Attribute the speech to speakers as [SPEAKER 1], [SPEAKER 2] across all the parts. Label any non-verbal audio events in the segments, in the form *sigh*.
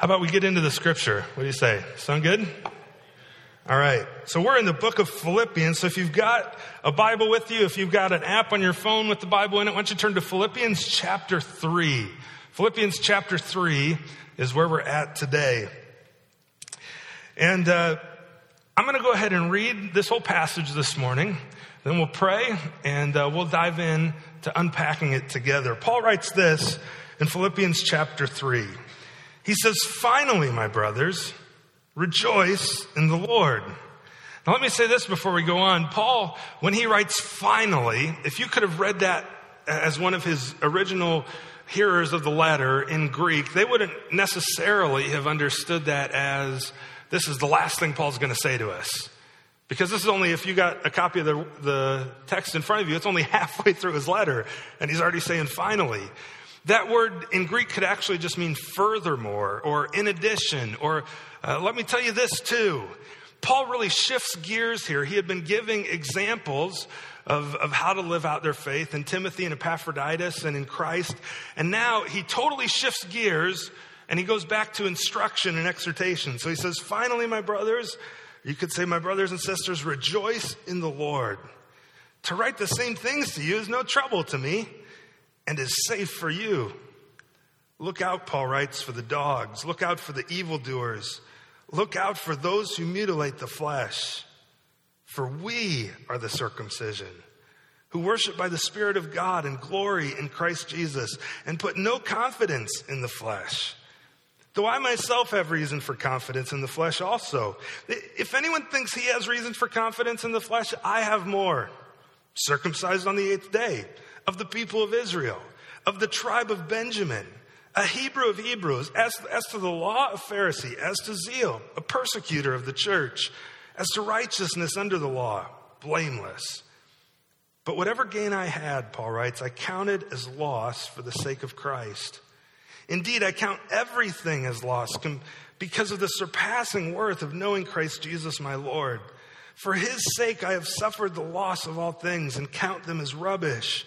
[SPEAKER 1] How about we get into the scripture? What do you say? Sound good? All right. So we're in the book of Philippians. So if you've got a Bible with you, if you've got an app on your phone with the Bible in it, why don't you turn to Philippians chapter 3. Philippians chapter 3 is where we're at today. And uh, I'm going to go ahead and read this whole passage this morning. Then we'll pray and uh, we'll dive in to unpacking it together. Paul writes this in Philippians chapter 3. He says, Finally, my brothers, rejoice in the Lord. Now, let me say this before we go on. Paul, when he writes finally, if you could have read that as one of his original hearers of the letter in Greek, they wouldn't necessarily have understood that as this is the last thing Paul's going to say to us. Because this is only, if you got a copy of the, the text in front of you, it's only *laughs* halfway through his letter, and he's already saying finally. That word in Greek could actually just mean furthermore, or in addition, or uh, let me tell you this too. Paul really shifts gears here. He had been giving examples of, of how to live out their faith in Timothy and Epaphroditus and in Christ. And now he totally shifts gears and he goes back to instruction and exhortation. So he says, Finally, my brothers, you could say, My brothers and sisters, rejoice in the Lord. To write the same things to you is no trouble to me and is safe for you. Look out, Paul writes, for the dogs. Look out for the evildoers. Look out for those who mutilate the flesh. For we are the circumcision who worship by the Spirit of God and glory in Christ Jesus and put no confidence in the flesh. Though I myself have reason for confidence in the flesh also. If anyone thinks he has reason for confidence in the flesh, I have more. Circumcised on the eighth day, of the people of Israel, of the tribe of Benjamin, a Hebrew of Hebrews, as, as to the law, a Pharisee, as to zeal, a persecutor of the church, as to righteousness under the law, blameless. But whatever gain I had, Paul writes, I counted as loss for the sake of Christ. Indeed, I count everything as loss because of the surpassing worth of knowing Christ Jesus my Lord. For his sake, I have suffered the loss of all things and count them as rubbish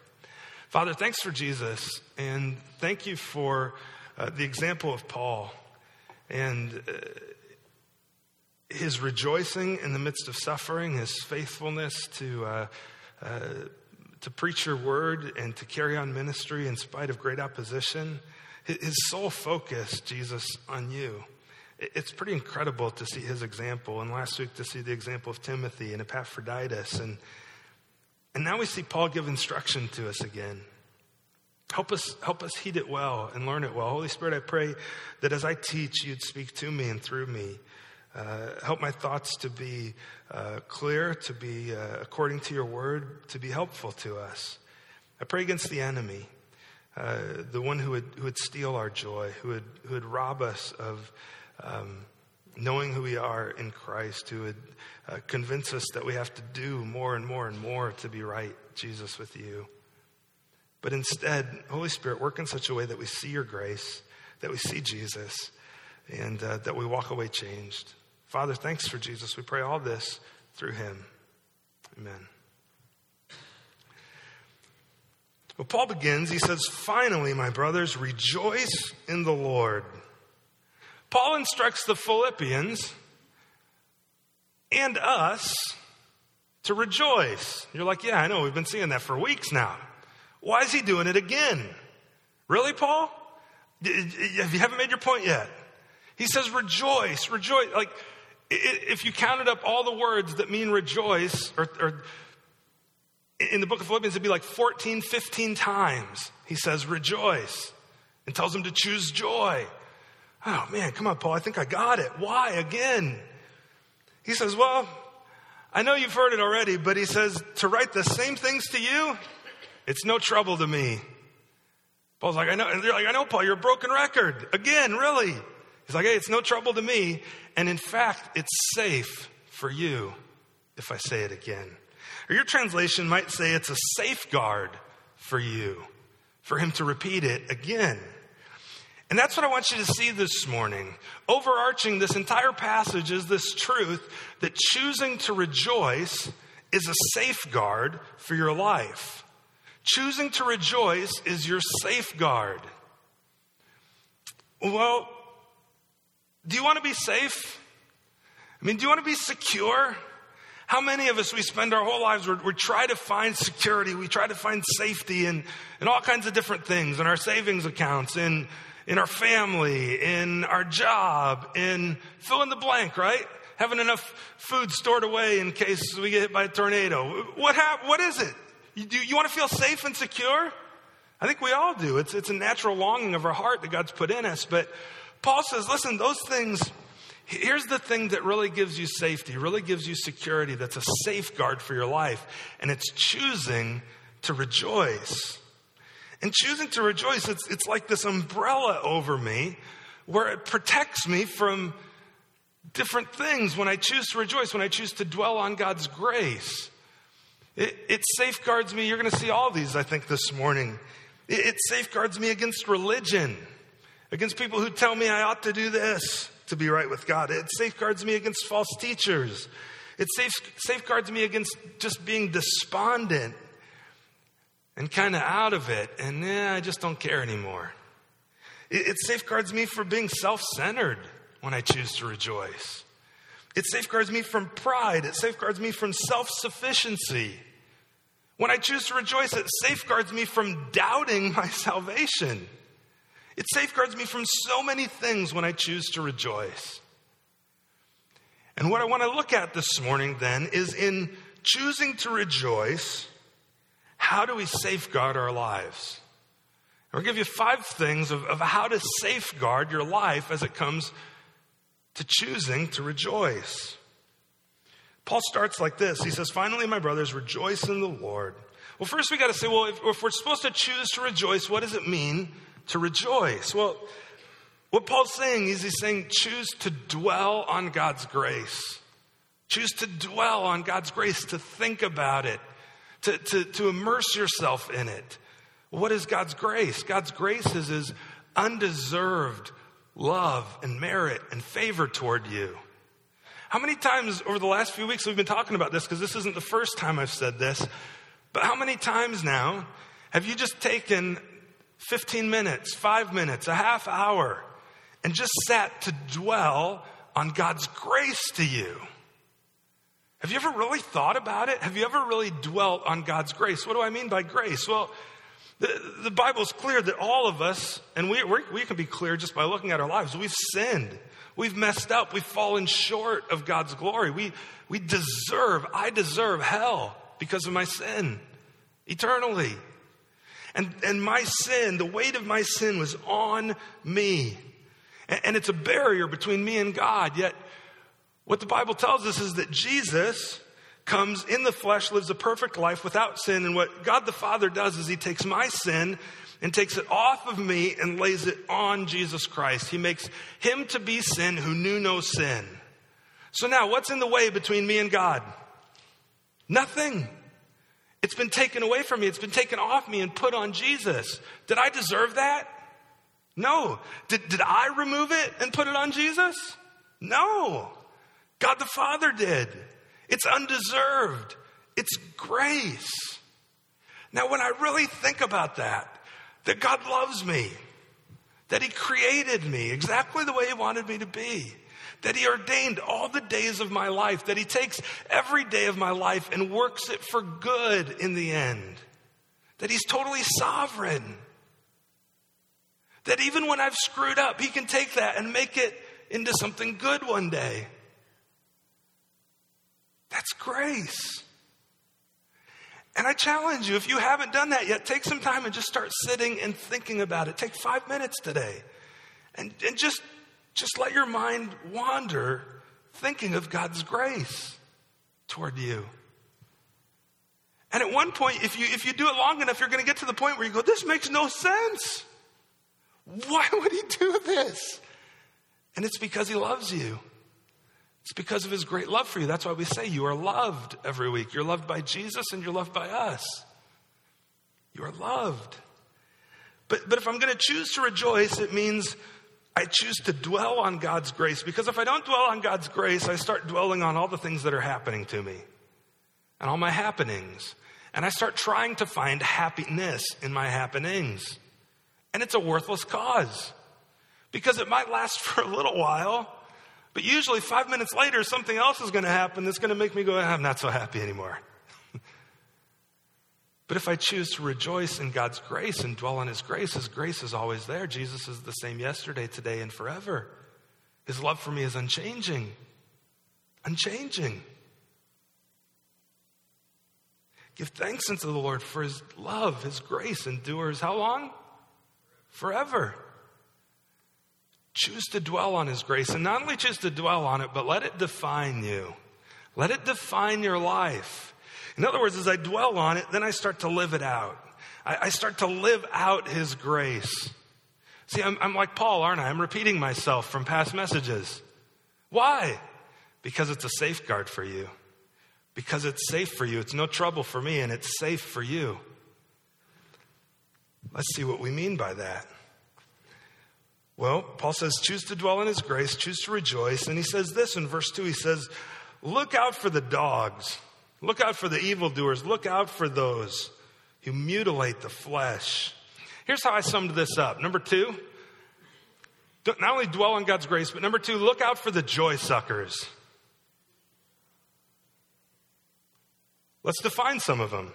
[SPEAKER 1] Father, thanks for Jesus, and thank you for uh, the example of Paul and uh, his rejoicing in the midst of suffering, his faithfulness to. Uh, uh to preach your word and to carry on ministry in spite of great opposition his sole focus, Jesus, on you. It's pretty incredible to see his example, and last week to see the example of Timothy and Epaphroditus. And, and now we see Paul give instruction to us again. Help us, help us heed it well and learn it well. Holy Spirit, I pray that as I teach, you'd speak to me and through me. Uh, help my thoughts to be uh, clear, to be uh, according to your word, to be helpful to us. I pray against the enemy. Uh, the one who would, who would steal our joy, who would, who would rob us of um, knowing who we are in Christ, who would uh, convince us that we have to do more and more and more to be right, Jesus, with you. But instead, Holy Spirit, work in such a way that we see your grace, that we see Jesus, and uh, that we walk away changed. Father, thanks for Jesus. We pray all this through him. Amen. But Paul begins, he says, Finally, my brothers, rejoice in the Lord. Paul instructs the Philippians and us to rejoice. You're like, yeah, I know, we've been seeing that for weeks now. Why is he doing it again? Really, Paul? If you haven't made your point yet, he says, rejoice, rejoice. Like, if you counted up all the words that mean rejoice, or, or in the book of Philippians, it'd be like 14, 15 times. He says, rejoice, and tells them to choose joy. Oh man, come on, Paul, I think I got it. Why again? He says, well, I know you've heard it already, but he says, to write the same things to you, it's no trouble to me. Paul's like, I know, and they're like, I know, Paul, you're a broken record. Again, really? He's like, hey, it's no trouble to me. And in fact, it's safe for you if I say it again. Or your translation might say it's a safeguard for you, for him to repeat it again. And that's what I want you to see this morning. Overarching this entire passage is this truth that choosing to rejoice is a safeguard for your life. Choosing to rejoice is your safeguard. Well, do you want to be safe? I mean, do you want to be secure? How many of us, we spend our whole lives, we try to find security, we try to find safety in, in all kinds of different things, in our savings accounts, in, in our family, in our job, in fill in the blank, right? Having enough food stored away in case we get hit by a tornado. What, hap- what is it? You, do, you want to feel safe and secure? I think we all do. It's, it's a natural longing of our heart that God's put in us. But Paul says, listen, those things, here's the thing that really gives you safety, really gives you security, that's a safeguard for your life. And it's choosing to rejoice. And choosing to rejoice, it's, it's like this umbrella over me where it protects me from different things when I choose to rejoice, when I choose to dwell on God's grace. It, it safeguards me. You're going to see all these, I think, this morning. It, it safeguards me against religion, against people who tell me I ought to do this to be right with God. It safeguards me against false teachers. It safe, safeguards me against just being despondent and kind of out of it, and eh, I just don't care anymore. It, it safeguards me from being self centered when I choose to rejoice. It safeguards me from pride. It safeguards me from self sufficiency. When I choose to rejoice, it safeguards me from doubting my *laughs* salvation. It safeguards me from so many things when I choose to rejoice. And what I want to look at this morning then is in choosing to rejoice, how do we safeguard our lives? I'll give you five things of, of how to safeguard your life as it comes to choosing to rejoice. Paul starts like this. He says, Finally, my brothers, rejoice in the Lord. Well, first we got to say, well, if, if, we're supposed to choose to rejoice, what does it mean to rejoice? Well, what Paul's saying is he's saying, choose to dwell on God's grace. Choose to dwell on God's grace, to think about it, to, to, to immerse yourself in it. What is God's grace? God's grace is his undeserved love and merit and favor toward you. How many times over the last few weeks we've been talking about this because this isn't the first time I've said this, but how many times now have you just taken 15 minutes, five minutes, a half hour, and just sat to dwell on God's grace to you? Have you ever really thought about it? Have you ever really dwelt on God's grace? What do I mean by grace? Well, the, the Bible's clear that all of us, and we, we can be clear just by looking at our lives, we've sinned. We've messed up. We've fallen short of God's glory. We, we deserve, I deserve hell because of my sin eternally. And, and my sin, the weight of my sin was on me. And, and it's a barrier between me and God. Yet, what the Bible tells us is that Jesus, comes in the flesh, lives a perfect life without sin. And what God the Father does is he takes my sin and takes it off of me and lays it on Jesus Christ. He makes him to be sin who knew no sin. So now, what's in the way between me and God? Nothing. It's been taken away from me. It's been taken off me and put on Jesus. Did I deserve that? No. Did, did I remove it and put it on Jesus? No. God the Father did. It's undeserved. It's grace. Now, when I really think about that, that God loves me, that He created me exactly the way He wanted me to be, that He ordained all the days of my life, that He takes every day of my life and works it for good in the end, that He's totally sovereign, that even when I've screwed up, He can take that and make it into something good one day. That's grace. And I challenge you, if you haven't done that yet, take some time and just start sitting and thinking about it. Take five minutes today and, and just, just let your mind wander thinking of God's grace toward you. And at one point, if you, if you do it long enough, you're going to get to the point where you go, This makes no sense. Why would he do this? And it's because he loves you. It's because of his great love for you. That's why we say you are loved every week. You're loved by Jesus and you're loved by us. You are loved. But, but if I'm going to choose to rejoice, it means I choose to dwell on God's grace. Because if I don't dwell on God's grace, I start dwelling on all the things that are happening to me and all my happenings. And I start trying to find happiness in my happenings. And it's a worthless cause because it might last *laughs* for a little while, but usually five minutes later, something else is going to happen that's going to make me go, I'm not so happy anymore. *laughs* but if I choose to rejoice in God's grace and dwell on His grace, His grace is always there. Jesus is the same yesterday, today, and forever. His love for me is unchanging. Unchanging. Give thanks unto the Lord for his love, his grace endures how long? Forever. Choose to dwell on his grace and not only choose to dwell on it, but let it define you. Let it define your life. In other words, as I dwell on it, then I start to live it out. I, I start to live out his grace. See, I'm, I'm like Paul, aren't I? I'm repeating myself from past messages. Why? Because it's a safeguard for you because it's safe for you. It's no trouble for me, and it's safe for you. Let's see what we mean by that. Well, Paul says, choose to dwell in his grace, choose to rejoice. And he says this in verse 2 he says, Look out for the dogs, look out for the evildoers, look out for those who mutilate the flesh. Here's how I summed this up. Number two, not only dwell on God's grace, but number two, look out for the joy suckers. Let's define some of them.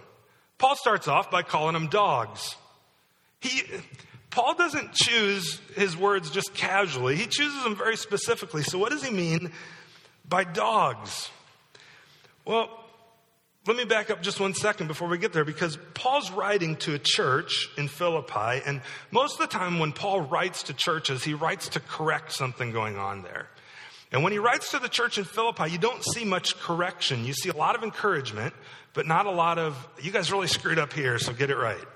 [SPEAKER 1] Paul starts off by calling them dogs. He, Paul doesn't choose his words just casually, he chooses them very specifically. So, what does he mean by dogs? Well, let me back up just one second before we get there because Paul's writing to a church in Philippi, and most of the time when Paul writes to churches, he writes to correct something going on there. And when he writes to the church in Philippi, you don't see much correction. You see a lot of encouragement, but not a lot of, you guys really screwed up here, so get it right.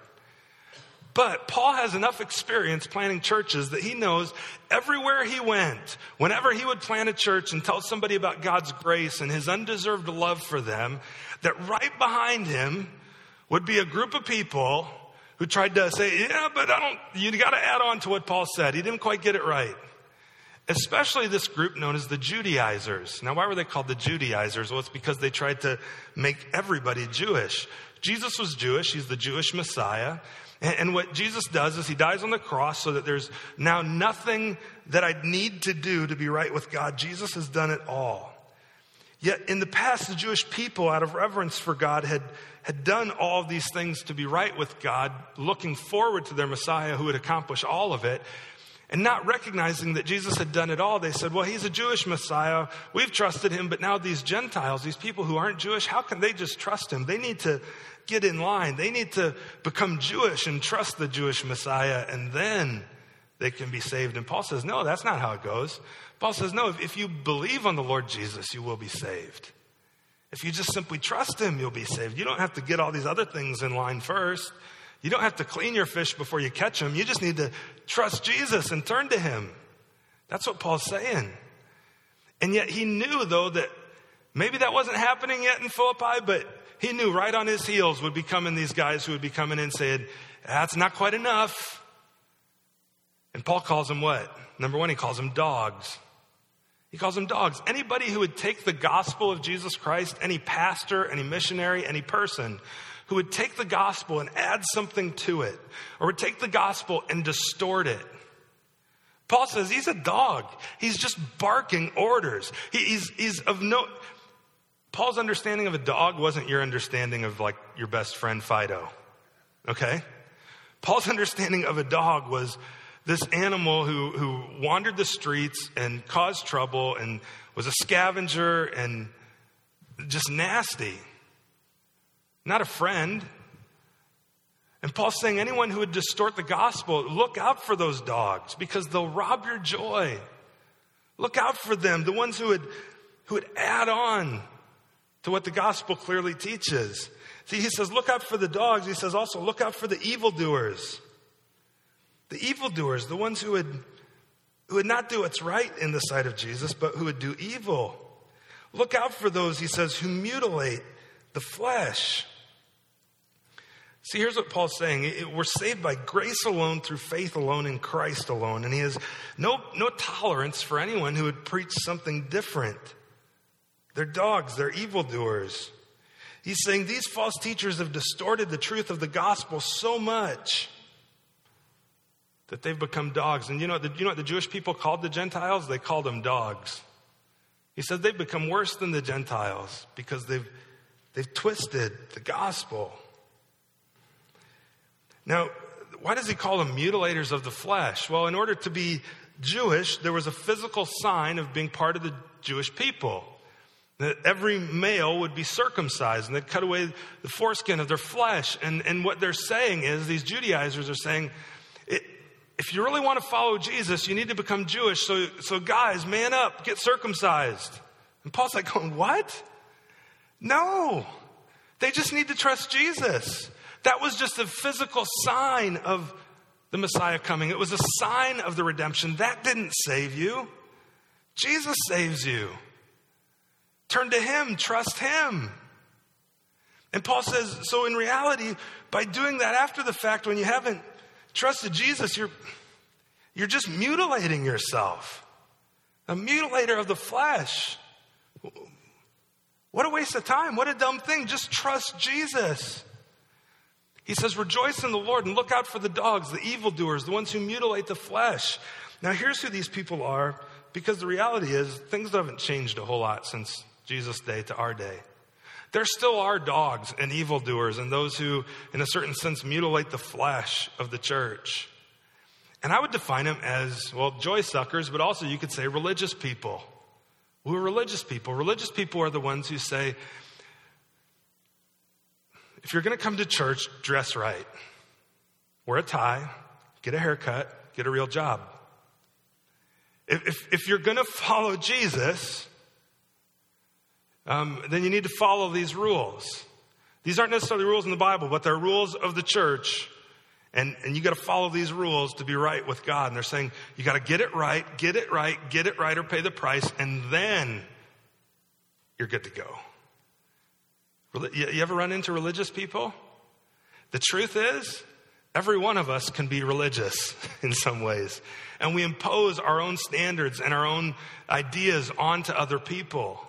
[SPEAKER 1] But Paul has enough experience planting churches that he knows everywhere he went, whenever he would plant a church and tell somebody about God's grace and his undeserved love for them, that right behind him would be a group of people who tried to say, Yeah, but I don't, you got to add on to what Paul said. He didn't quite get it right especially this group known as the Judaizers. Now, why were they called the Judaizers? Well, it's because they tried to make everybody Jewish. Jesus was Jewish, he's the Jewish Messiah. And what Jesus does is he dies on the cross so that there's now nothing that I need to do to be right with God. Jesus has done it all. Yet in the past, the Jewish people, out of reverence for God, had, had done all these things to be right with God, looking forward to their Messiah who would accomplish all of it. And not recognizing that Jesus had done it all, they said, Well, he's a Jewish Messiah. We've trusted him, but now these Gentiles, these people who aren't Jewish, how can they just trust him? They need to get in line. They need to become Jewish and trust the Jewish Messiah, and then they can be saved. And Paul says, No, that's not how it goes. Paul says, No, if, you believe on the Lord Jesus, you will be saved. If you just simply trust him, you'll be saved. You don't have to get all these other things in line first. You don't have to clean your fish before you catch them. You just need to trust Jesus and turn to him. That's what Paul's saying. And yet he knew, though, that maybe that wasn't happening yet in Philippi, but he knew right on his heels would be coming these guys who would be coming in saying, That's not quite enough. And Paul calls them what? Number one, he calls them dogs. He calls them dogs. Anybody who would take the gospel of Jesus Christ, any pastor, any missionary, any person who would take the gospel and add something to it, or would take the gospel and distort it. Paul says he's a dog. He's just barking orders. He, he's, he's of no. Paul's understanding of a dog wasn't your understanding of like your best friend Fido. Okay? Paul's understanding of a dog was this animal who, who wandered the streets and caused trouble and was a scavenger and just nasty not a friend. And Paul's saying, anyone who would distort the gospel, look out for those dogs because they'll rob your joy. Look out for them, the ones who would, who would add on to what the gospel clearly teaches. See, he says, look out for the dogs. He says also, look out for the evildoers. The evildoers, the ones who would, who would not do what's right in the sight of Jesus, but who would do evil. Look out for those, he says, who mutilate the flesh. See, here's what Paul's saying. We're saved by grace alone, through faith alone, in Christ alone. And he has no, no tolerance for anyone who would preach something different. They're dogs, they're evildoers. He's saying these false teachers have distorted the truth of the gospel so much that they've become dogs. And you know, the, you know what the Jewish people called the Gentiles? They called them dogs. He said they've become worse than the Gentiles because they've, they've twisted the gospel. Now, why does he call them mutilators of the flesh? Well, in order to be Jewish, there was a physical sign of being part of the Jewish people. That every male would be circumcised and they'd cut away the foreskin of their flesh. And, and what they're saying is, these Judaizers are saying, if you really want to follow Jesus, you need to become Jewish. So, so guys, man up, get circumcised. And Paul's like, going, *laughs* what? No. They just need to trust Jesus. That was just a physical sign of the Messiah coming. It was a sign of the redemption. That didn't save you. Jesus saves you. Turn to Him, trust Him. And Paul says, so in reality, by doing that after the fact, when you haven't trusted Jesus, you're, you're just mutilating yourself. A mutilator of the flesh. What a waste of time. What a dumb thing. Just trust Jesus. He says, Rejoice in the Lord and look out for the dogs, the evildoers, the ones who mutilate the flesh. Now, here's who these people are, because the reality is things haven't changed a whole lot since Jesus' day to our day. There still are dogs and evildoers and those who, in a certain sense, mutilate the flesh of the church. And I would define them as, well, joy suckers, but also you could say religious people. We're religious people. Religious people are the ones who say, if you're going to come to church, dress right. Wear a tie, get a haircut, get a real job. If, if, if you're going to follow Jesus, um, then you need to follow these rules. These aren't necessarily rules in the Bible, but they're rules of the church. And, and you got to follow these rules to be right with God. And they're saying you got to get it right, get it right, get it right, or pay the price, and then you're good to go. You ever run into religious people? The truth is, every one of us can be religious *laughs* in some ways. And we impose our own standards and our own ideas onto other people.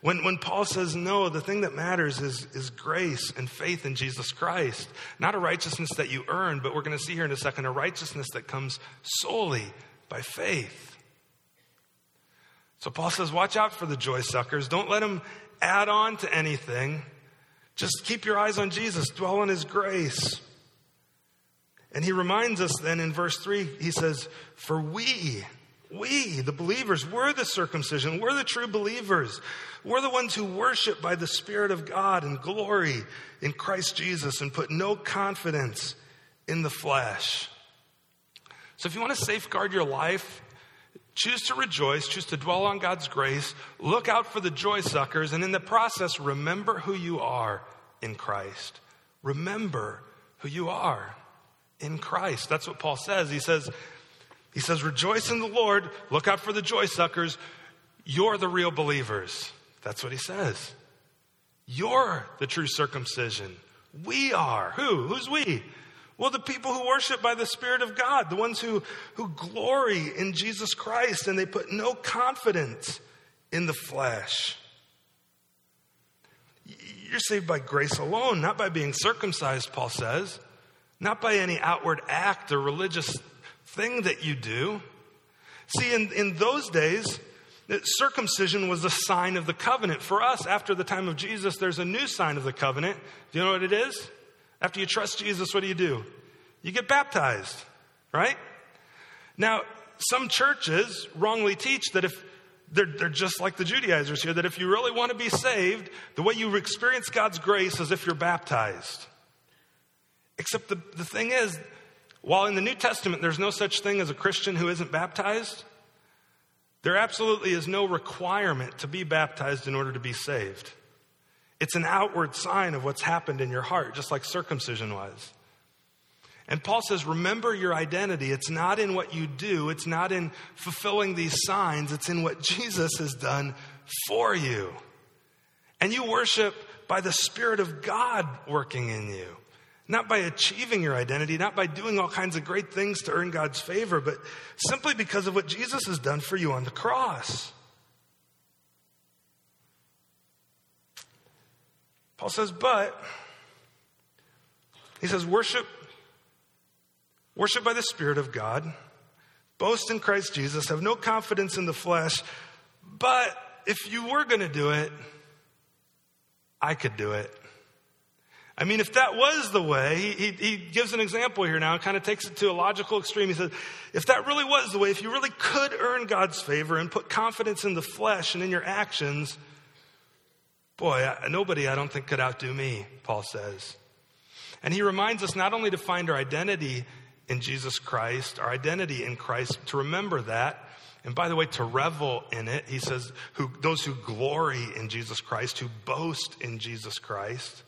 [SPEAKER 1] When, when Paul says no, the thing that matters is, is grace and faith in Jesus Christ. Not a righteousness that you earn, but we're going to see here in a second a righteousness that comes solely by faith. So Paul says, watch out for the joy suckers. Don't let them add on to anything. Just keep your eyes on Jesus, dwell on his grace. And he reminds us then in verse 3, he says, For we, we, the believers, we're the circumcision, we're the true believers. We're the ones who worship by the Spirit of God and glory in Christ Jesus and put no confidence in the flesh. So if you want to safeguard your life, Choose to rejoice, choose to dwell on God's grace, look out for the joy suckers, and in the process, remember who you are in Christ. Remember who you are in Christ. That's what Paul says. He says, he says, rejoice in the Lord, look out for the joy suckers. You're the real believers. That's what he says. You're the true circumcision. We are. Who? Who's we? Well, the people who worship by the Spirit of God, the ones who, who glory in Jesus Christ and they put no confidence in the flesh. You're saved by grace alone, not by being circumcised, Paul says, not by any outward act or religious thing that you do. See, in, in those days, circumcision was a sign of the covenant. For us, after the time of Jesus, there's a new sign of the covenant. Do you know what it is? After you trust Jesus, what do you do? You get baptized, right? Now, some churches wrongly teach that if they're, they're just like the Judaizers here, that if you really want to be saved, the way you experience God's grace is if you're baptized. Except the, the thing is, while in the New Testament there's no such thing as a Christian who isn't baptized, there absolutely is no requirement to be baptized in order to be saved. It's an outward sign of what's happened in your heart, just like circumcision was. And Paul says, remember your identity. It's not in what you do, it's not in fulfilling these signs, it's in what Jesus has done for you. And you worship by the Spirit of God working in you. Not by achieving your identity, not by doing all kinds of great things to earn God's favor, but simply because of what Jesus has done for you on the cross. Paul says, but, he says, worship, worship by the Spirit of God, boast in Christ Jesus, have no confidence in the flesh, but if you were going to do it, I could do it. I mean, if that was the way, he, he, gives an example here now kind of takes it to a logical extreme. He says, if that really was the way, if you really could earn God's favor and put confidence in the flesh and in your actions, boy, nobody I don't think could outdo me, Paul says. And he reminds us not only to find our identity in Jesus Christ, our identity in Christ, to remember that, and by the way, to revel in it, he says, who, those who glory in Jesus Christ, who boast in Jesus Christ.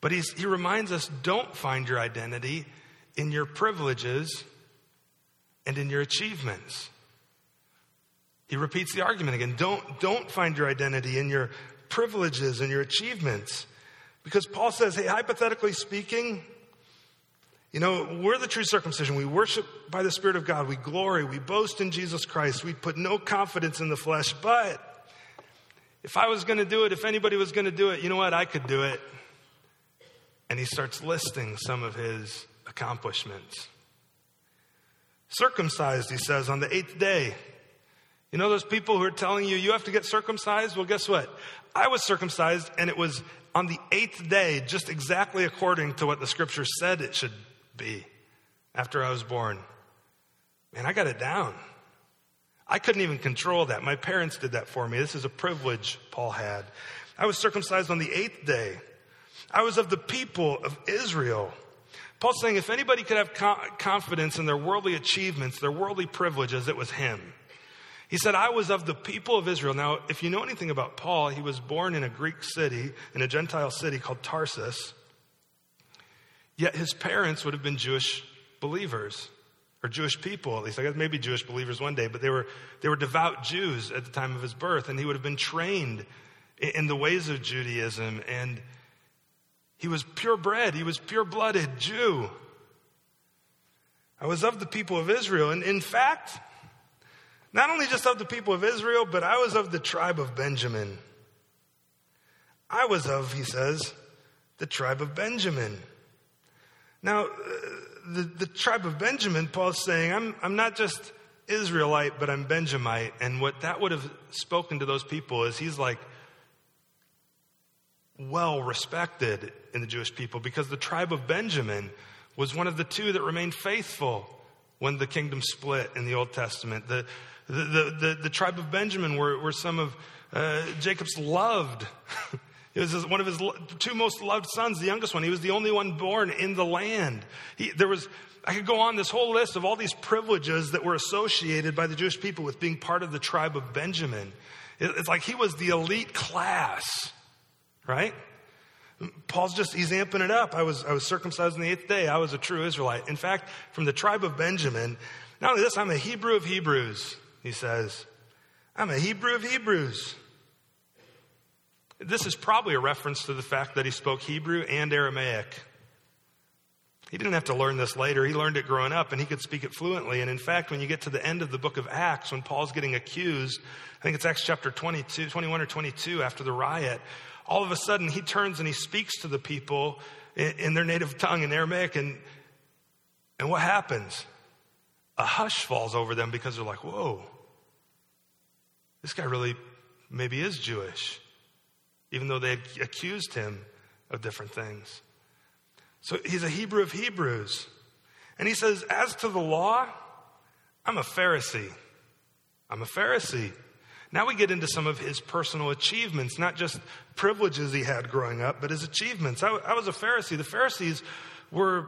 [SPEAKER 1] But he reminds us don't find your identity in your privileges and in your achievements. He repeats the argument again. Don't, don't find your identity in your privileges and your achievements. Because Paul says, hey, hypothetically speaking, you know, we're the true circumcision. We worship by the Spirit of God. We glory. We boast in Jesus Christ. We put no confidence in the flesh. But if I was going to do it, if anybody was going to do it, you know what? I could do it. And he starts listing some of his accomplishments. Circumcised, he says, on the eighth day. You know those people who are telling you you have to get circumcised? Well, guess what? I was circumcised and it was on the eighth day, just exactly according to what the scripture said it should be after I was born. Man, I got it down. I couldn't even control that. My parents did that for me. This is a privilege Paul had. I was circumcised on the eighth day. I was of the people of Israel. Paul's saying if anybody could have confidence in their worldly achievements, their worldly privileges, it was him. He said, I was of the people of Israel. Now, if you know anything about Paul, he was born in a Greek city, in a Gentile city called Tarsus. Yet his parents would have been Jewish believers, or Jewish people, at least. I guess maybe Jewish believers one day, but they were, they were devout Jews at the time of his birth, and he would have been trained in the ways of Judaism, and he was purebred, he was pure blooded Jew. I was of the people of Israel, and in fact, not only just of the people of Israel, but I was of the tribe of Benjamin. I was of, he says, the tribe of Benjamin. Now, uh, the, the tribe of Benjamin, Paul's saying, I'm, I'm not just Israelite, but I'm Benjamite. And what that would have spoken to those people is he's like well respected in the Jewish people because the tribe of Benjamin was one of the two that remained faithful when the kingdom split in the Old Testament. The, the, the, the, tribe of Benjamin were, were some of uh, Jacob's loved *laughs* It was one of his two most loved sons, the youngest one. He was the only one born in the land. He, there was, I could go on this whole list of all these privileges that were associated by the Jewish people with being part of the tribe of Benjamin. It, it's like he was the elite class, right? Paul's just, he's amping it up. I was, I was circumcised on the eighth day. I was a true Israelite. In fact, from the tribe of Benjamin, not only this, I'm a Hebrew of Hebrews, he says. I'm a Hebrew of Hebrews. This is probably a reference to the fact that he spoke Hebrew and Aramaic. He didn't have to learn this later. He learned it growing up and he could speak it fluently. And in fact, when you get to the end of the book of Acts, when Paul's getting accused, I think it's Acts chapter 22, 21 or 22 after the riot, all of a sudden he turns and he speaks to the people in, in their native tongue in Aramaic. And, and what happens? A hush falls over them because they're like, whoa, this guy really maybe is Jewish even though they accused him of different things. So he's a Hebrew of Hebrews. And he says, As to the law, I'm a Pharisee. I'm a Pharisee. Now we get into some of his personal achievements, not just privileges he had growing up, but his achievements. I, I was a Pharisee. The Pharisees were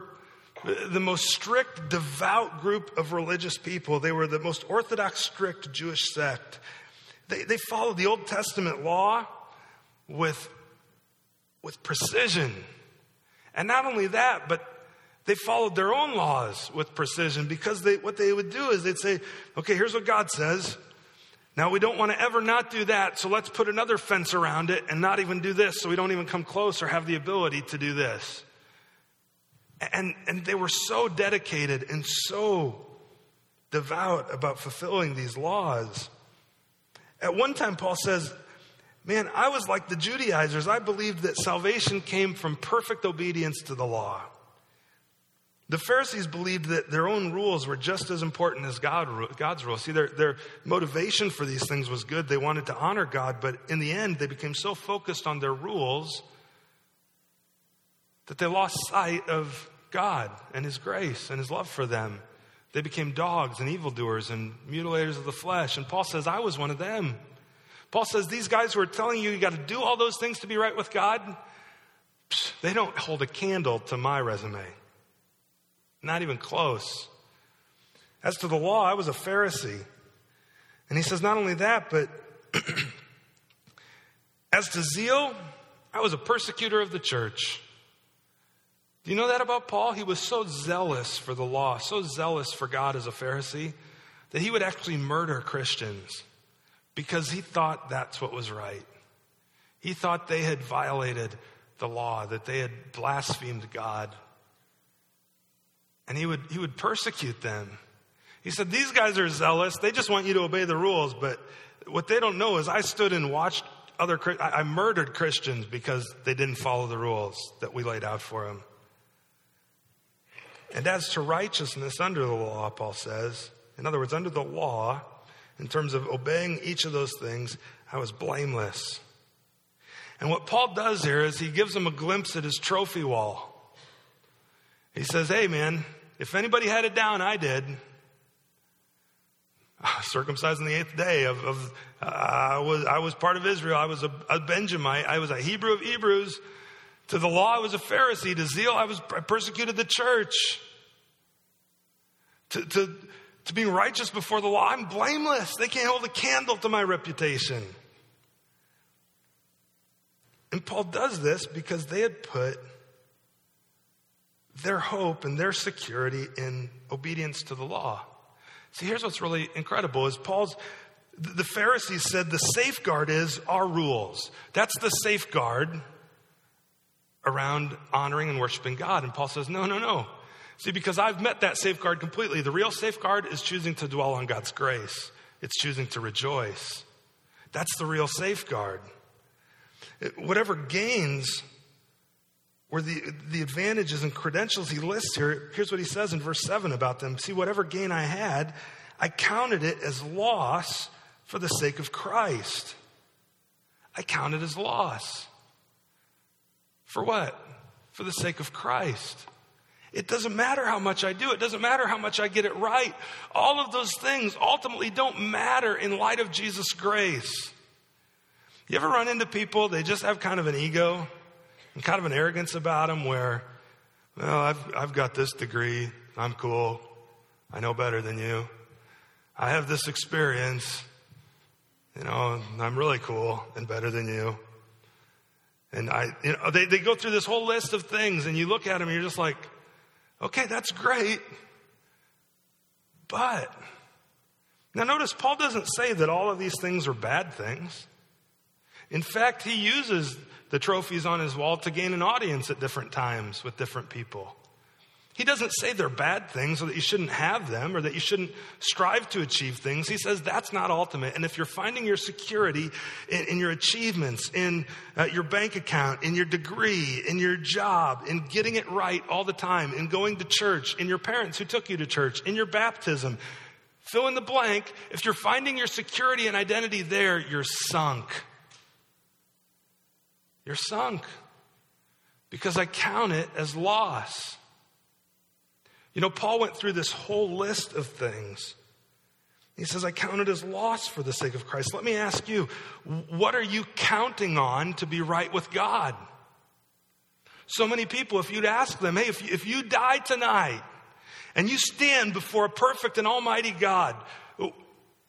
[SPEAKER 1] the most strict, devout group of religious people. They were the most orthodox, strict Jewish sect. They, they followed the Old Testament law with, with precision. And not only that, but They followed their own laws with precision because they, what they would do is they'd say, okay, here's what God says. Now we don't want to ever not do that, so let's put another fence around it and not even do this so we don't even come close or have the ability to do this. And, and they were so dedicated and so devout about fulfilling these laws. At one time, Paul says, Man, I was like the Judaizers. I believed that salvation came from perfect obedience to the law. The Pharisees believed that their own rules were just as important as God, God's rules. See, their, their motivation for these things was good. They wanted to honor God, but in the end, they became so focused on their rules that they lost sight of God and His grace and His love for them. They became dogs and evildoers and mutilators of the flesh. And Paul says, I was one of them. Paul says, These guys who are telling you you got to do all those things to be right with God, they don't hold a candle to my resume. Not even close. As to the law, I was a Pharisee. And he says, not only that, but *clears throat* as to zeal, I was a persecutor of the church. Do you know that about Paul? He was so zealous for the law, so zealous for God as a Pharisee, that he would actually murder Christians because he thought that's what was right. He thought they had violated the law, that they had blasphemed God and he would, he would persecute them. He said, These guys are zealous. They just want you to obey the rules. But what they don't know is I stood and watched other, I murdered Christians because they didn't follow the rules that we laid out for them. And as to righteousness under the law, Paul says, in other words, under the law, in terms of obeying each of those things, I was blameless. And what Paul does here is he gives them a glimpse at his trophy wall. He says, Hey, man, if anybody had it down, I did. *laughs* Circumcised on the eighth day of, of uh, I, was, I was part of Israel. I was a, a Benjamite. I was a Hebrew of Hebrews. To the law, I was a Pharisee. To zeal, I was I persecuted the church. To, to, to being righteous before the law, I'm blameless. They can't hold a candle to my reputation. And Paul does this because they had put their hope and their security in obedience to the law. See, here's what's really incredible is Paul's the Pharisees said the safeguard is our rules. That's the safeguard around honoring and worshiping God. And Paul says, no, no, no. See, because I've met that safeguard completely. The real safeguard is choosing to dwell on God's grace, it's choosing to rejoice. That's the real safeguard. Whatever gains where the, the advantages and credentials he lists here, here's what he says in verse 7 about them. See, whatever gain I had, I counted it as loss for the sake of Christ. I count it as loss. For what? For the sake of Christ. It doesn't matter how much I do. It doesn't matter how much I get it right. All of those things ultimately don't matter in light of Jesus' grace. You ever run into people, they just have kind of an ego? and kind of an arrogance about them where, well, I've, I've got this degree. I'm cool. I know better than you. I have this experience. You know, I'm really cool and better than you. And I, you know, they, they go through this whole list of things and you look at them and you're just like, okay, that's great. But, now notice Paul doesn't say that all of these things are bad things. In fact, he uses the trophies on his wall to gain an audience at different times with different people. He doesn't say they're bad things or that you shouldn't have them or that you shouldn't strive to achieve things. He says that's not ultimate. And if you're finding your security in, in your achievements, in uh, your bank account, in your degree, in your job, in getting it right all the time, in going to church, in your parents who took you to church, in your baptism, fill in the blank. If you're finding your security and identity there, you're sunk. You're sunk because I count it as loss. You know, Paul went through this whole list of things. He says, I count it as loss for the sake of Christ. Let me ask you, what are you counting on to be right with God? So many people, if you'd ask them, hey, if you, if you die tonight and you stand before a perfect and almighty God,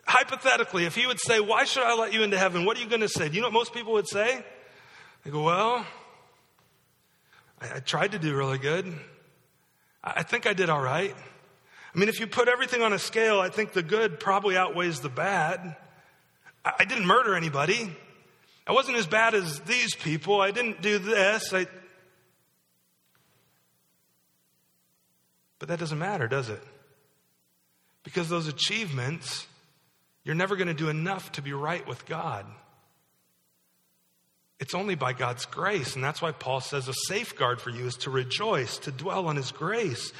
[SPEAKER 1] hypothetically, if he would say, Why should I let you into heaven? What are you going to say? Do you know what most people would say? I go, well, I, I tried to do really good. I think I did all right. I mean, if you put everything on a scale, I think the good probably outweighs the bad. I didn't murder anybody. I wasn't as bad as these people. I didn't do this. I... But that doesn't matter, does it? Because those achievements, you're never going to do enough to be right with God. It's only by God's grace. And that's why Paul says a safeguard for you is to rejoice, to dwell on his grace.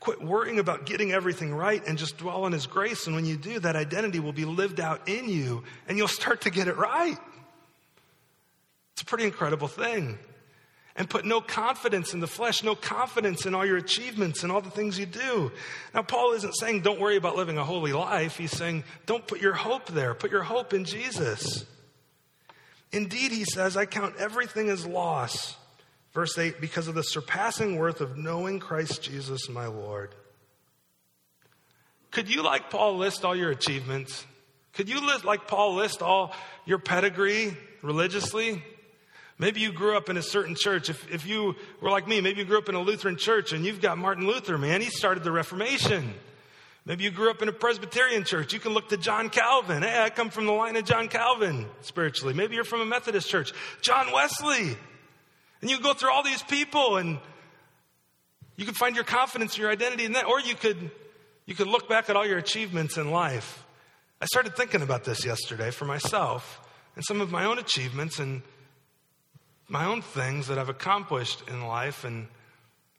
[SPEAKER 1] Quit worrying about getting everything right and just dwell on his grace. And when you do, that identity will be lived out in you and you'll start to get it right. It's a pretty incredible thing. And put no confidence in the flesh, no confidence in all your achievements and all the things you do. Now, Paul isn't saying don't worry about living a holy life. He's saying don't put your hope there. Put your hope in Jesus. Indeed, he says, I count everything as loss. Verse 8, because of the surpassing worth of knowing Christ Jesus my Lord. Could you, like Paul, list all your achievements? Could you, list, like Paul, list all your pedigree religiously? Maybe you grew up in a certain church. If, if you were like me, maybe you grew up in a Lutheran church and you've got Martin Luther, man. He started the Reformation. Maybe you grew up in a Presbyterian church. You can look to John Calvin. Hey, I come from the line of John Calvin spiritually. Maybe you're from a Methodist church. John Wesley. And you go through all these people and you can find your confidence, and your identity in that. Or you could, you could look back at all your achievements in life. I started thinking about this yesterday for myself and some of my own achievements and my own things that I've accomplished in life. And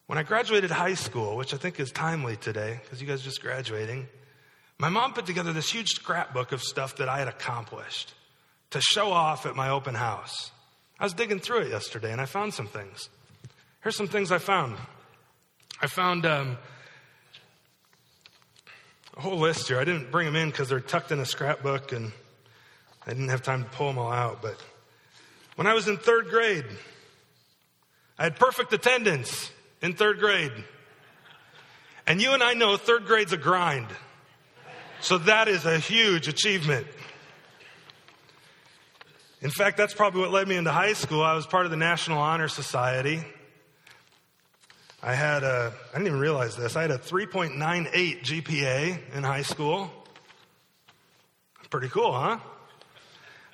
[SPEAKER 1] when I graduated high school, which I think is timely today because you guys are just graduating, my mom put together this huge scrapbook of stuff that I had accomplished to show off at my open house. I was digging through it yesterday and I found some things. Here's some things I found. I found um, a whole list here. I didn't bring them in because they're tucked in a scrapbook and I didn't have time to pull them all out, but when I was in third grade, I had perfect attendance in third grade. And you and I know third grade's a grind. So that is a huge achievement. In fact, that's probably what led me into high school. I was part of the National Honor Society. I had a, I didn't even realize this, I had a 3.98 GPA in high school. Pretty cool, huh?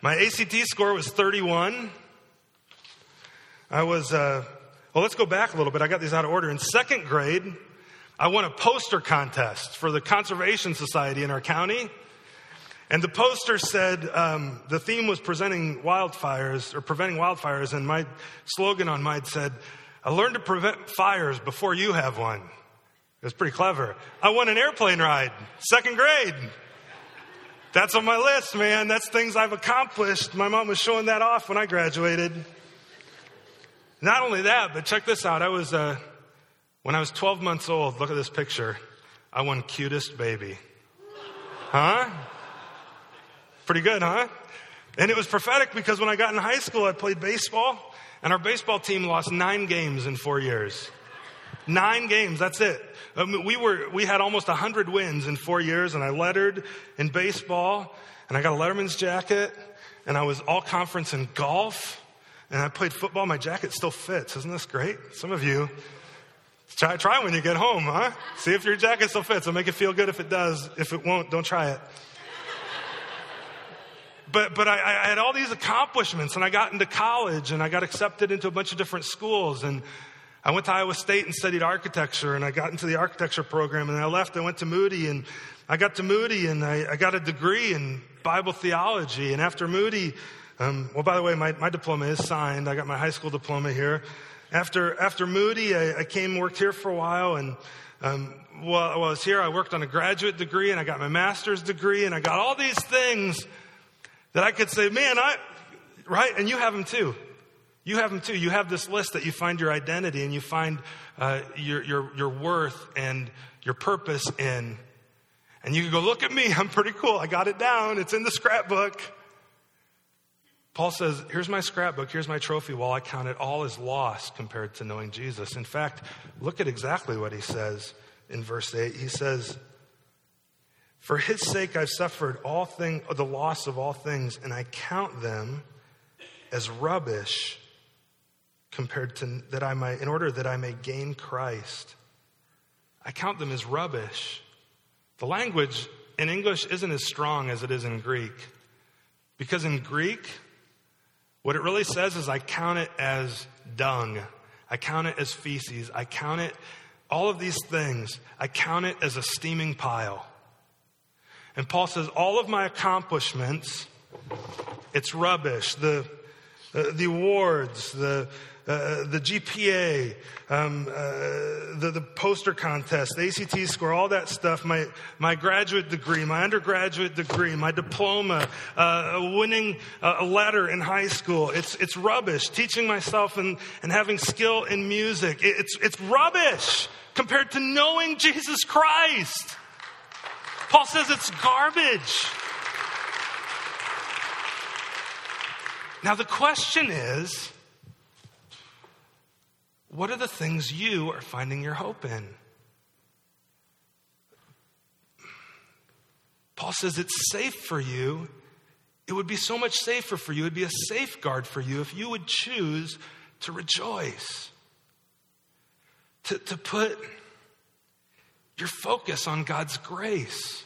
[SPEAKER 1] My ACT score was 31. I was, uh, well, let's go back a little bit. I got these out of order. In second grade, I won a poster contest for the Conservation Society in our county. And the poster said um, the theme was presenting wildfires or preventing wildfires, and my slogan on mine said, I learned to prevent fires before you have one. It was pretty clever. I won an airplane ride, second grade. That's on my list, man. That's things I've accomplished. My mom was showing that off when I graduated. Not only that, but check this out. I was, uh, when I was 12 months old, look at this picture. I won cutest baby. Huh? Pretty good, huh? And it was prophetic because when I got in high school, I played baseball, and our baseball team lost nine games in four years. Nine games, that's it. Um, we were, we had almost 100 wins in four years, and I lettered in baseball, and I got a letterman's jacket, and I was all conference in golf, and I played football. My jacket still fits. Isn't this great? Some of you, try, try when you get home, huh? See if your jacket still fits. It'll make it feel good if it does. If it won't, don't try it. But, but I, I had all these accomplishments, and I got into college, and I got accepted into a bunch of different schools, and I went to Iowa State and studied architecture, and I got into the architecture program, and I left. I went to Moody, and I got to Moody, and I, I got a degree in Bible theology. And after Moody, um, well, by the way, my, my diploma is signed. I got my high school diploma here. After after Moody, I, I came worked here for a while, and um, while I was here, I worked on a graduate degree, and I got my master's degree, and I got all these things that I could say, man, I right, and you have them too. You have them too. You have this list that you find your identity and you find uh, your, your, your worth and your purpose in. And you can go, look at me. I'm pretty cool. I got it down. It's in the scrapbook. Paul says, here's my scrapbook. Here's my trophy wall. I count it all as loss compared to knowing Jesus. In fact, look at exactly what he says in verse 8. He says, for his sake I've suffered all thing, the loss of all things, and I count them as rubbish compared to that I might, in order that I may gain Christ I count them as rubbish. The language in English isn't as strong as it is in Greek. Because in Greek, what it really says is I count it as dung. I count it as feces. I count it, all of these things, I count it as a steaming pile. And Paul says, all of my accomplishments, it's rubbish. The, uh, the awards, the, uh, the GPA, um, uh, the, the poster contest, the ACT score, all that stuff, my, my graduate degree, my undergraduate degree, my diploma, uh, winning a letter in high school. It's, it's rubbish. Teaching myself and, and having skill in music. It's, it's rubbish compared to knowing Jesus Christ. Paul says it's garbage. Now, the question is what are the things you are finding your hope in? Paul says it's safe for you. It would be so much safer for you. It would be a safeguard for you if you would choose to rejoice, to, to put your focus on God's grace.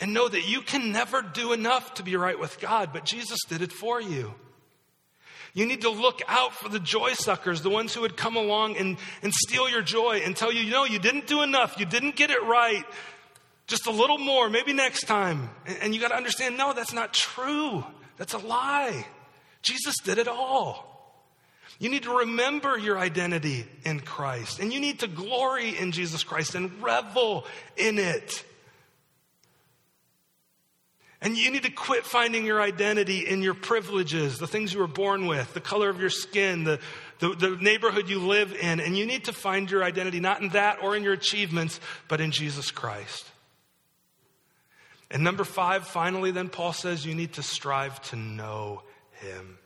[SPEAKER 1] And know that you can never do enough to be right with God, but Jesus did it for you. You need to look out for the joy suckers, the ones who would come along and, and steal your joy and tell you, know, you didn't do enough, you didn't get it right. Just a little more, maybe next time. And, and you got to understand no, that's not true. That's a lie. Jesus did it all. You need to remember your identity in Christ, and you need to glory in Jesus Christ and revel in it. And you need to quit finding your identity in your privileges, the things you were born with, the color of your skin, the, the, the, neighborhood you live in. And you need to find your identity not in that or in your achievements, but in Jesus Christ. And number five, finally, then Paul says you need to strive to know him.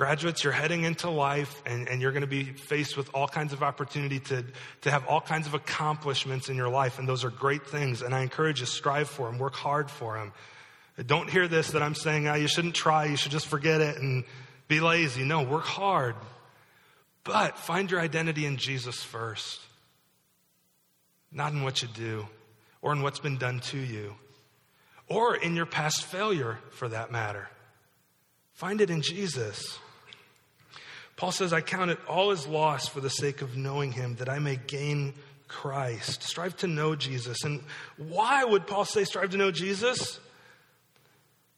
[SPEAKER 1] Graduates, you're heading into life and, and you're going to be faced with all kinds of opportunity to, to have all kinds of accomplishments in your life. And those are great things. And I encourage you, to strive for them, work hard for them. Don't hear this that I'm saying, oh, you shouldn't try, you should just forget it and be lazy. No, work hard. But find your identity in Jesus first, not in what you do or in what's been done to you or in your past failure for that matter. Find it in Jesus. Paul says, I count it all as loss for the sake of knowing him, that I may gain Christ. Strive to know Jesus. And why would Paul say, strive to know Jesus?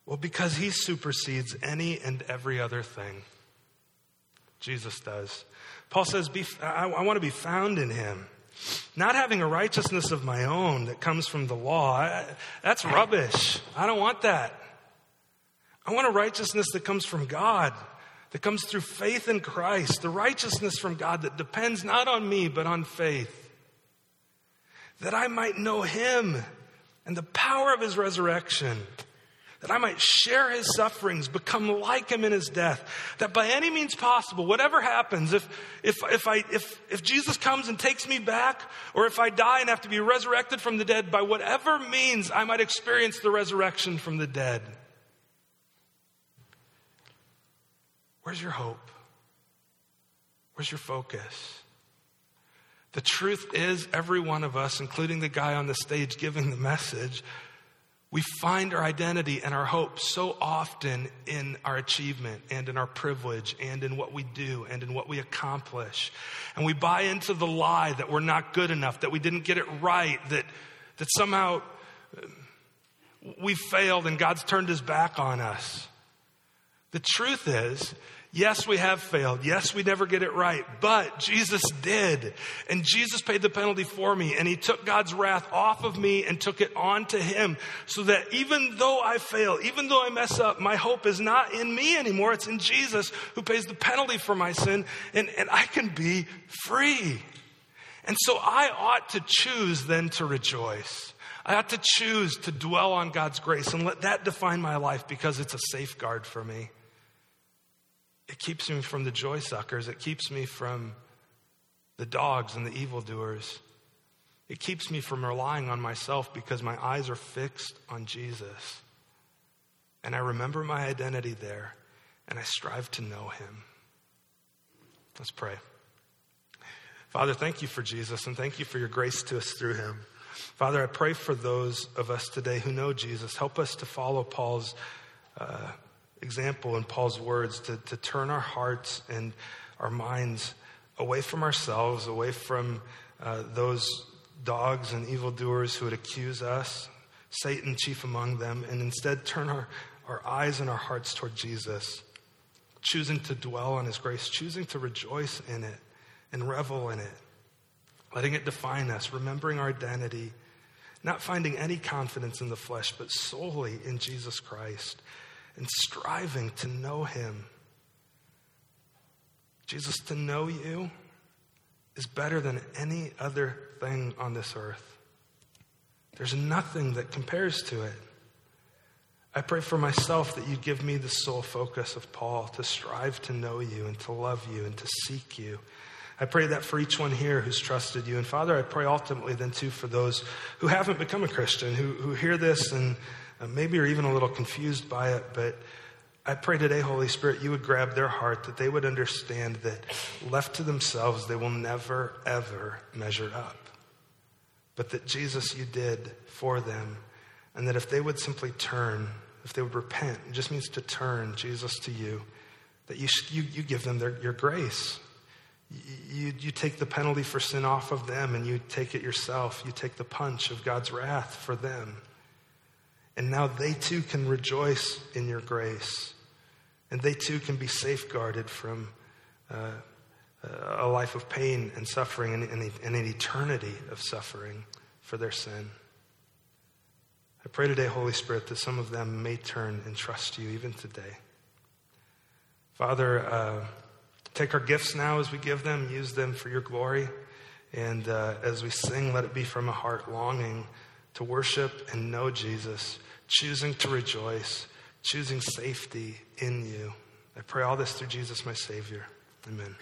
[SPEAKER 1] Well, because he supersedes any and every other thing. Jesus does. Paul says, I, I want to be found in him. Not having a righteousness of my own that comes from the law. I, that's rubbish. I don't want that. I want a righteousness that comes from God that comes through faith in Christ, the righteousness from God that depends not on me, but on faith. That I might know Him and the power of His resurrection. That I might share His sufferings, become like Him in His death. That by any means possible, whatever happens, if, if, if, I, if, if Jesus comes and takes me back, or if I die and have to be resurrected from the dead, by whatever means I might experience the resurrection from the dead. Where's your hope? Where's your focus? The truth is, every one of us, including the guy on the stage giving the message, we find our identity and our hope so often in our achievement and in our privilege and in what we do and in what we accomplish. And we buy into the lie that we're not good enough, that we didn't get it right, that, that somehow we failed and God's turned his back on us. The truth is, yes, we have failed. Yes, we never get it right, but Jesus did. And Jesus paid the penalty for me, and He took God's wrath off of me and took it on to Him so that even though I fail, even though I mess up, my hope is not in me anymore. It's in Jesus who pays the penalty for my sin, and, and I can be free. And so I ought to choose then to rejoice. I ought to choose to dwell on God's grace and let that define my life because it's a safeguard for me. It keeps me from the joy suckers. It keeps me from the dogs and the evildoers. It keeps me from relying on myself because my eyes are fixed on Jesus. And I remember my identity there and I strive to know him. Let's pray. Father, thank you for Jesus and thank you for your grace to us through him. Father, I pray for those of us today who know Jesus. Help us to follow Paul's uh, example in Paul's words to, to turn our hearts and our minds away from ourselves, away from uh, those dogs and evildoers who would accuse us, Satan chief among them, and instead turn our, our eyes and our hearts toward Jesus, choosing to dwell on his grace, choosing to rejoice in it and revel in it, letting it define us, remembering our identity, not finding any confidence in the flesh, but solely in Jesus Christ, and striving to know Him. Jesus, to know you is better than any other thing on this earth. There's nothing that compares to it. I pray for myself that you give me the sole focus of Paul to strive to know you and to love you and to seek you I pray that for each one here who's trusted you. And Father, I pray ultimately then too for those who haven't become a Christian, who, who hear this and uh, maybe are even a little confused by it. But I pray today, Holy Spirit, you would grab their heart, that they would understand that left to themselves, they will never, ever measure up. But that Jesus, you did for them. And that if they would simply turn, if they would repent, it just means to turn Jesus to you, that you, you, you give them their, your grace you, you take the penalty for sin off of them and you take it yourself. You take the punch of God's wrath for them. And now they too can rejoice in your grace. And they too can be safeguarded from uh, a life of pain and suffering and, and, and an eternity of suffering for their sin. I pray today, Holy Spirit, that some of them may turn and trust you even today. Father, uh, Take our gifts now as we give them, use them for your glory. And uh, as we sing, let it be from a heart longing to worship and know Jesus, choosing to rejoice, choosing safety in you. I pray all this through Jesus, my Savior. Amen.